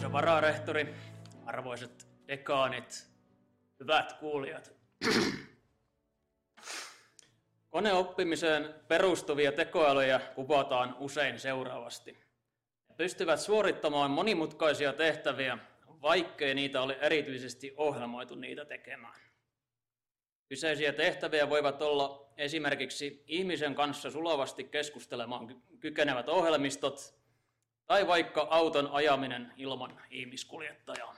Arvoisa vararehtori, arvoisat dekaanit, hyvät kuulijat. Koneoppimiseen perustuvia tekoälyjä kuvataan usein seuraavasti. Ne pystyvät suorittamaan monimutkaisia tehtäviä, vaikkei niitä ole erityisesti ohjelmoitu niitä tekemään. Kyseisiä tehtäviä voivat olla esimerkiksi ihmisen kanssa sulavasti keskustelemaan kykenevät ohjelmistot tai vaikka auton ajaminen ilman ihmiskuljettajaa.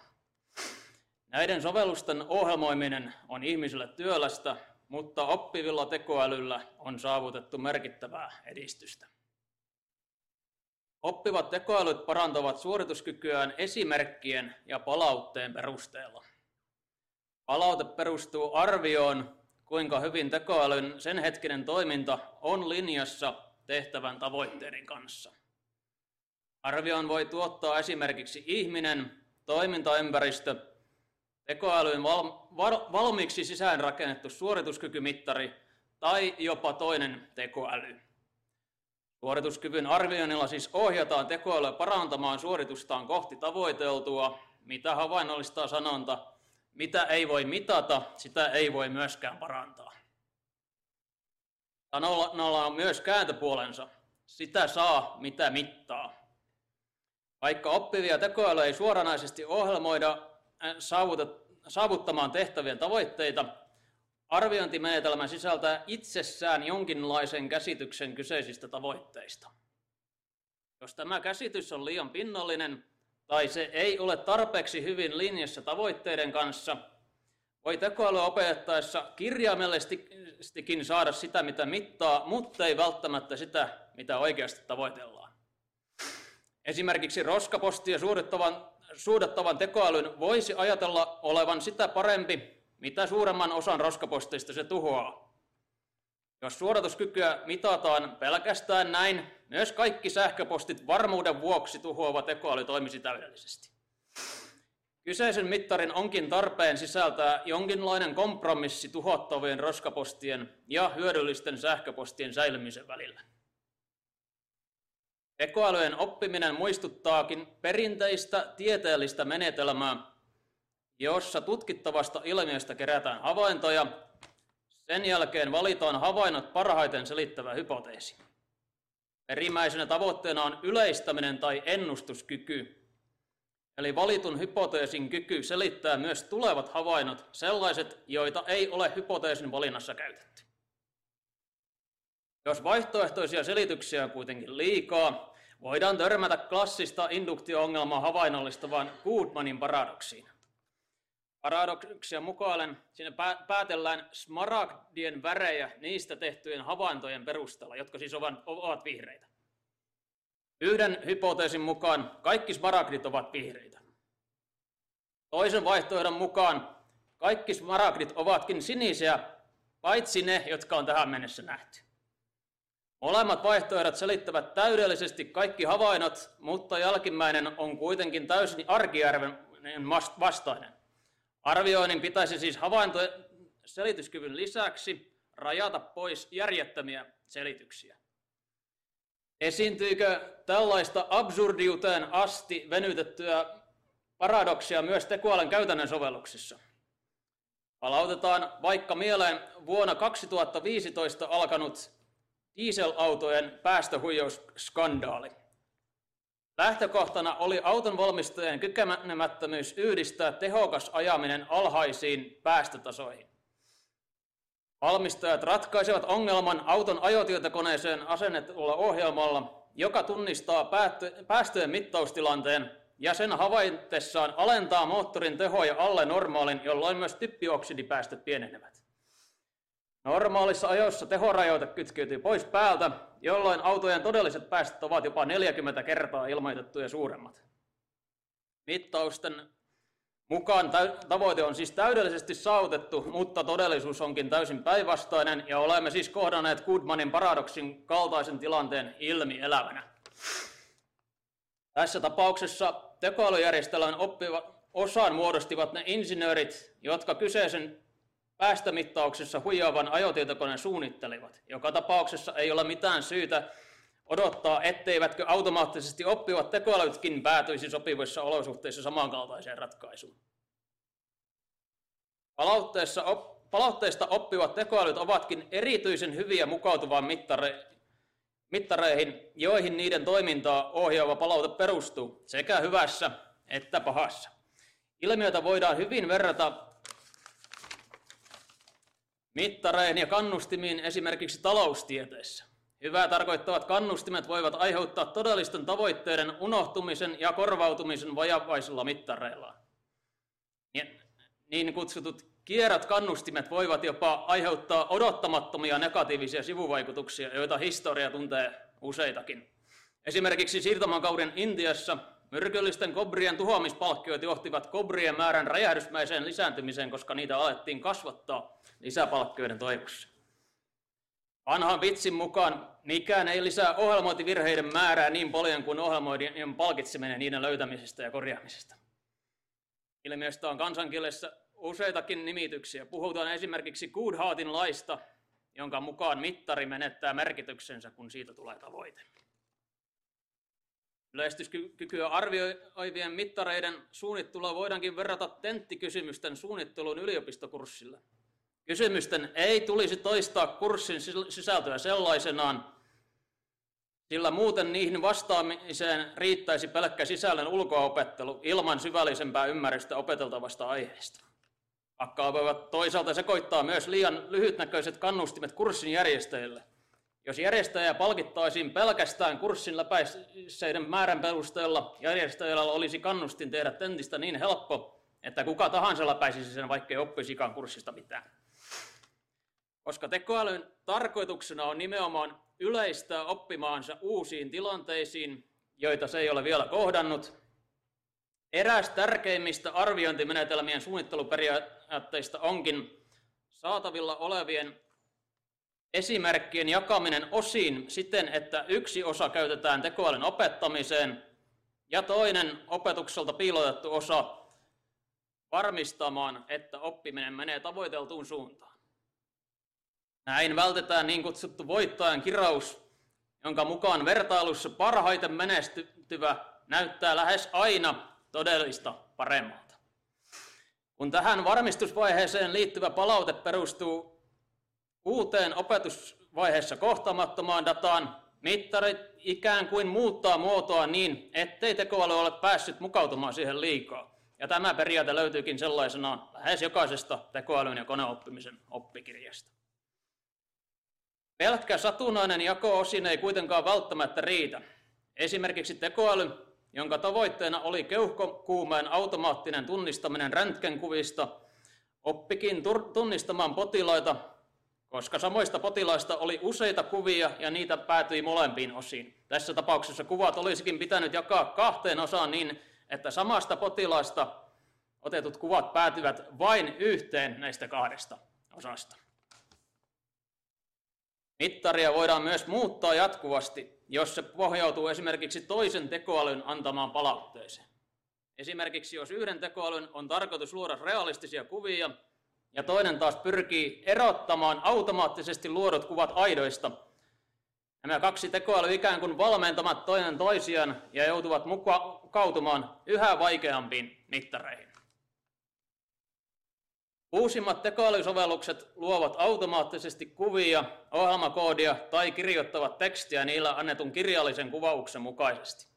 Näiden sovellusten ohjelmoiminen on ihmisille työlästä, mutta oppivilla tekoälyllä on saavutettu merkittävää edistystä. Oppivat tekoälyt parantavat suorituskykyään esimerkkien ja palautteen perusteella. Palaute perustuu arvioon, kuinka hyvin tekoälyn sen hetkinen toiminta on linjassa tehtävän tavoitteiden kanssa. Arvioon voi tuottaa esimerkiksi ihminen, toimintaympäristö, tekoälyyn val- val- valmiiksi sisäänrakennettu suorituskykymittari tai jopa toinen tekoäly. Suorituskyvyn arvioinnilla siis ohjataan tekoälyä parantamaan suoritustaan kohti tavoiteltua, mitä havainnollistaa sanonta, mitä ei voi mitata, sitä ei voi myöskään parantaa. Sanolla on myös kääntöpuolensa. Sitä saa, mitä mittaa. Vaikka oppivia tekoälyjä ei suoranaisesti ohjelmoida äh, saavuttamaan tehtävien tavoitteita, arviointimenetelmä sisältää itsessään jonkinlaisen käsityksen kyseisistä tavoitteista. Jos tämä käsitys on liian pinnallinen tai se ei ole tarpeeksi hyvin linjassa tavoitteiden kanssa, voi tekoäly opettaessa kirjaimellisestikin saada sitä, mitä mittaa, mutta ei välttämättä sitä, mitä oikeasti tavoitellaan. Esimerkiksi roskapostia suudattavan, suudattavan tekoälyn voisi ajatella olevan sitä parempi, mitä suuremman osan roskaposteista se tuhoaa. Jos suodatuskykyä mitataan pelkästään näin, myös kaikki sähköpostit varmuuden vuoksi tuhoava tekoäly toimisi täydellisesti. Kyseisen mittarin onkin tarpeen sisältää jonkinlainen kompromissi tuhottavien roskapostien ja hyödyllisten sähköpostien säilymisen välillä. Tekoälyjen oppiminen muistuttaakin perinteistä tieteellistä menetelmää, jossa tutkittavasta ilmiöstä kerätään havaintoja, sen jälkeen valitaan havainnot parhaiten selittävä hypoteesi. Perimmäisenä tavoitteena on yleistäminen tai ennustuskyky, eli valitun hypoteesin kyky selittää myös tulevat havainnot, sellaiset, joita ei ole hypoteesin valinnassa käytetty. Jos vaihtoehtoisia selityksiä on kuitenkin liikaa, voidaan törmätä klassista induktio-ongelmaa havainnollistavaan Goodmanin paradoksiin. Paradoksia mukaan siinä päätellään smaragdien värejä niistä tehtyjen havaintojen perusteella, jotka siis ovat vihreitä. Yhden hypoteesin mukaan kaikki smaragdit ovat vihreitä. Toisen vaihtoehdon mukaan kaikki smaragdit ovatkin sinisiä, paitsi ne, jotka on tähän mennessä nähty. Molemmat vaihtoehdot selittävät täydellisesti kaikki havainnot, mutta jälkimmäinen on kuitenkin täysin arkijärven vastainen. Arvioinnin pitäisi siis havaintojen selityskyvyn lisäksi rajata pois järjettömiä selityksiä. Esiintyykö tällaista absurdiuteen asti venytettyä paradoksia myös tekoälyn käytännön sovelluksissa? Palautetaan vaikka mieleen vuonna 2015 alkanut dieselautojen päästöhuijausskandaali. Lähtökohtana oli auton valmistajien kykenemättömyys yhdistää tehokas ajaminen alhaisiin päästötasoihin. Valmistajat ratkaisevat ongelman auton ajotietokoneeseen asennetulla ohjelmalla, joka tunnistaa päästöjen mittaustilanteen ja sen havaitessaan alentaa moottorin tehoja alle normaalin, jolloin myös typpioksidipäästöt pienenevät. Normaalissa ajoissa tehorajoite kytkeytyy pois päältä, jolloin autojen todelliset päästöt ovat jopa 40 kertaa ilmoitettuja suuremmat. Mittausten mukaan tavoite on siis täydellisesti saavutettu, mutta todellisuus onkin täysin päinvastainen ja olemme siis kohdanneet Goodmanin paradoksin kaltaisen tilanteen ilmi elävänä. Tässä tapauksessa tekoälyjärjestelmän oppiva osan muodostivat ne insinöörit, jotka kyseisen päästömittauksessa huijaavan ajotietokoneen suunnittelivat. Joka tapauksessa ei ole mitään syytä odottaa, etteivätkö automaattisesti oppivat tekoälytkin päätyisi sopivissa olosuhteissa samankaltaiseen ratkaisuun. Palautteessa op, palautteista oppivat tekoälyt ovatkin erityisen hyviä mukautuvaan mittare, mittareihin, joihin niiden toimintaa ohjaava palaute perustuu, sekä hyvässä että pahassa. Ilmiötä voidaan hyvin verrata mittareihin ja kannustimiin esimerkiksi taloustieteessä. Hyvää tarkoittavat kannustimet voivat aiheuttaa todellisten tavoitteiden unohtumisen ja korvautumisen vajavaisilla mittareilla. Niin kutsutut kierät kannustimet voivat jopa aiheuttaa odottamattomia negatiivisia sivuvaikutuksia, joita historia tuntee useitakin. Esimerkiksi siirtomakauden Intiassa myrkyllisten kobrien tuhoamispalkkiot johtivat kobrien määrän räjähdysmäiseen lisääntymiseen, koska niitä alettiin kasvattaa lisäpalkkioiden toivossa. Vanhan vitsin mukaan mikään ei lisää ohjelmointivirheiden määrää niin paljon kuin ohjelmoidien palkitseminen niiden löytämisestä ja korjaamisesta. Ilmiöstä on kansankielessä useitakin nimityksiä. Puhutaan esimerkiksi Goodhartin laista, jonka mukaan mittari menettää merkityksensä, kun siitä tulee tavoite. Yleistyskykyä arvioivien mittareiden suunnittelua voidaankin verrata tenttikysymysten suunnitteluun yliopistokurssilla. Kysymysten ei tulisi toistaa kurssin sisältöä sellaisenaan, sillä muuten niihin vastaamiseen riittäisi pelkkä sisällön ulkoaopettelu ilman syvällisempää ymmärrystä opeteltavasta aiheesta. Akkaa voivat toisaalta sekoittaa myös liian lyhytnäköiset kannustimet kurssin järjestäjille. Jos järjestäjä palkittaisiin pelkästään kurssin läpäiseiden määrän perusteella, järjestäjällä olisi kannustin tehdä tentistä niin helppo, että kuka tahansa läpäisisi sen, vaikkei oppisikaan kurssista mitään. Koska tekoälyn tarkoituksena on nimenomaan yleistää oppimaansa uusiin tilanteisiin, joita se ei ole vielä kohdannut, eräs tärkeimmistä arviointimenetelmien suunnitteluperiaatteista onkin saatavilla olevien esimerkkien jakaminen osiin siten, että yksi osa käytetään tekoälyn opettamiseen ja toinen opetukselta piilotettu osa varmistamaan, että oppiminen menee tavoiteltuun suuntaan. Näin vältetään niin kutsuttu voittajan kiraus, jonka mukaan vertailussa parhaiten menestyvä näyttää lähes aina todellista paremmalta. Kun tähän varmistusvaiheeseen liittyvä palaute perustuu uuteen opetusvaiheessa kohtaamattomaan dataan, mittarit ikään kuin muuttaa muotoa niin, ettei tekoäly ole päässyt mukautumaan siihen liikaa. Ja tämä periaate löytyykin sellaisenaan lähes jokaisesta tekoälyn ja koneoppimisen oppikirjasta. Pelkkä satunnainen jako-osin ei kuitenkaan välttämättä riitä. Esimerkiksi tekoäly, jonka tavoitteena oli keuhkokuumeen automaattinen tunnistaminen röntgenkuvista, oppikin tunnistamaan potilaita, koska samoista potilaista oli useita kuvia ja niitä päätyi molempiin osiin. Tässä tapauksessa kuvat olisikin pitänyt jakaa kahteen osaan niin, että samasta potilaasta otetut kuvat päätyvät vain yhteen näistä kahdesta osasta. Mittaria voidaan myös muuttaa jatkuvasti, jos se pohjautuu esimerkiksi toisen tekoälyn antamaan palautteeseen. Esimerkiksi jos yhden tekoälyn on tarkoitus luoda realistisia kuvia ja toinen taas pyrkii erottamaan automaattisesti luodut kuvat aidoista, nämä kaksi tekoälyä ikään kuin valmentamat toinen toisiaan ja joutuvat mukautumaan yhä vaikeampiin mittareihin. Uusimmat tekoälysovellukset luovat automaattisesti kuvia, ohjelmakoodia tai kirjoittavat tekstiä niillä annetun kirjallisen kuvauksen mukaisesti.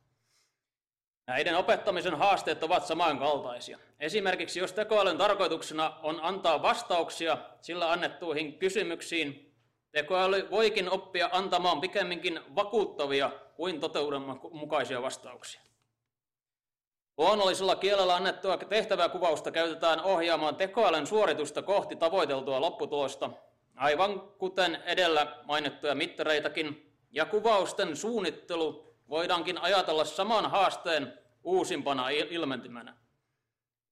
Näiden opettamisen haasteet ovat samankaltaisia. Esimerkiksi jos tekoälyn tarkoituksena on antaa vastauksia sillä annettuihin kysymyksiin, tekoäly voikin oppia antamaan pikemminkin vakuuttavia kuin totuudenmukaisia vastauksia. Luonnollisella kielellä annettua tehtäväkuvausta käytetään ohjaamaan tekoälyn suoritusta kohti tavoiteltua lopputulosta, aivan kuten edellä mainittuja mittareitakin, ja kuvausten suunnittelu voidaankin ajatella saman haasteen uusimpana ilmentymänä.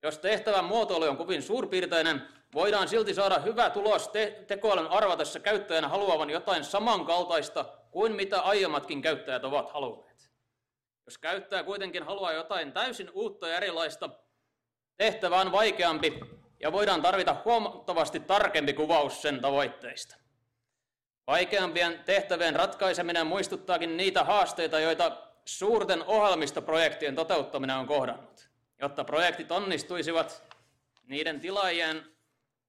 Jos tehtävän muotoilu on kovin suurpiirteinen, voidaan silti saada hyvä tulos te- tekoälyn arvatessa käyttäjän haluavan jotain samankaltaista kuin mitä aiemmatkin käyttäjät ovat halunneet. Jos käyttäjä kuitenkin haluaa jotain täysin uutta ja erilaista, tehtävä on vaikeampi ja voidaan tarvita huomattavasti tarkempi kuvaus sen tavoitteista. Vaikeampien tehtävien ratkaiseminen muistuttaakin niitä haasteita, joita suurten ohjelmistoprojektien toteuttaminen on kohdannut. Jotta projektit onnistuisivat, niiden tilaajien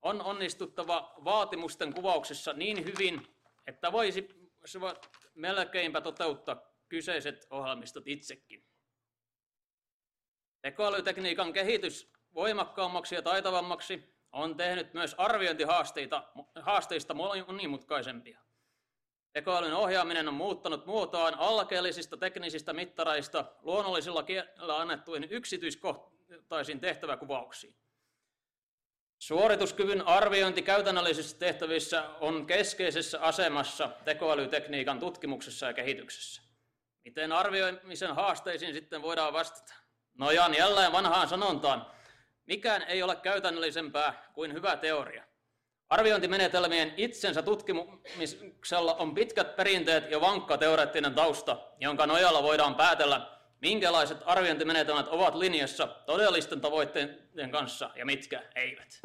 on onnistuttava vaatimusten kuvauksessa niin hyvin, että voisivat melkeinpä toteuttaa kyseiset ohjelmistot itsekin. Tekoälytekniikan kehitys voimakkaammaksi ja taitavammaksi on tehnyt myös arviointihaasteista monimutkaisempia. Tekoälyn ohjaaminen on muuttanut muotoaan alkeellisista teknisistä mittareista luonnollisilla kielillä annettuihin yksityiskohtaisiin tehtäväkuvauksiin. Suorituskyvyn arviointi käytännöllisissä tehtävissä on keskeisessä asemassa tekoälytekniikan tutkimuksessa ja kehityksessä. Miten arvioimisen haasteisiin sitten voidaan vastata? Nojaan jälleen vanhaan sanontaan, mikään ei ole käytännöllisempää kuin hyvä teoria. Arviointimenetelmien itsensä tutkimuksella on pitkät perinteet ja vankka teoreettinen tausta, jonka nojalla voidaan päätellä, minkälaiset arviointimenetelmät ovat linjassa todellisten tavoitteiden kanssa ja mitkä eivät.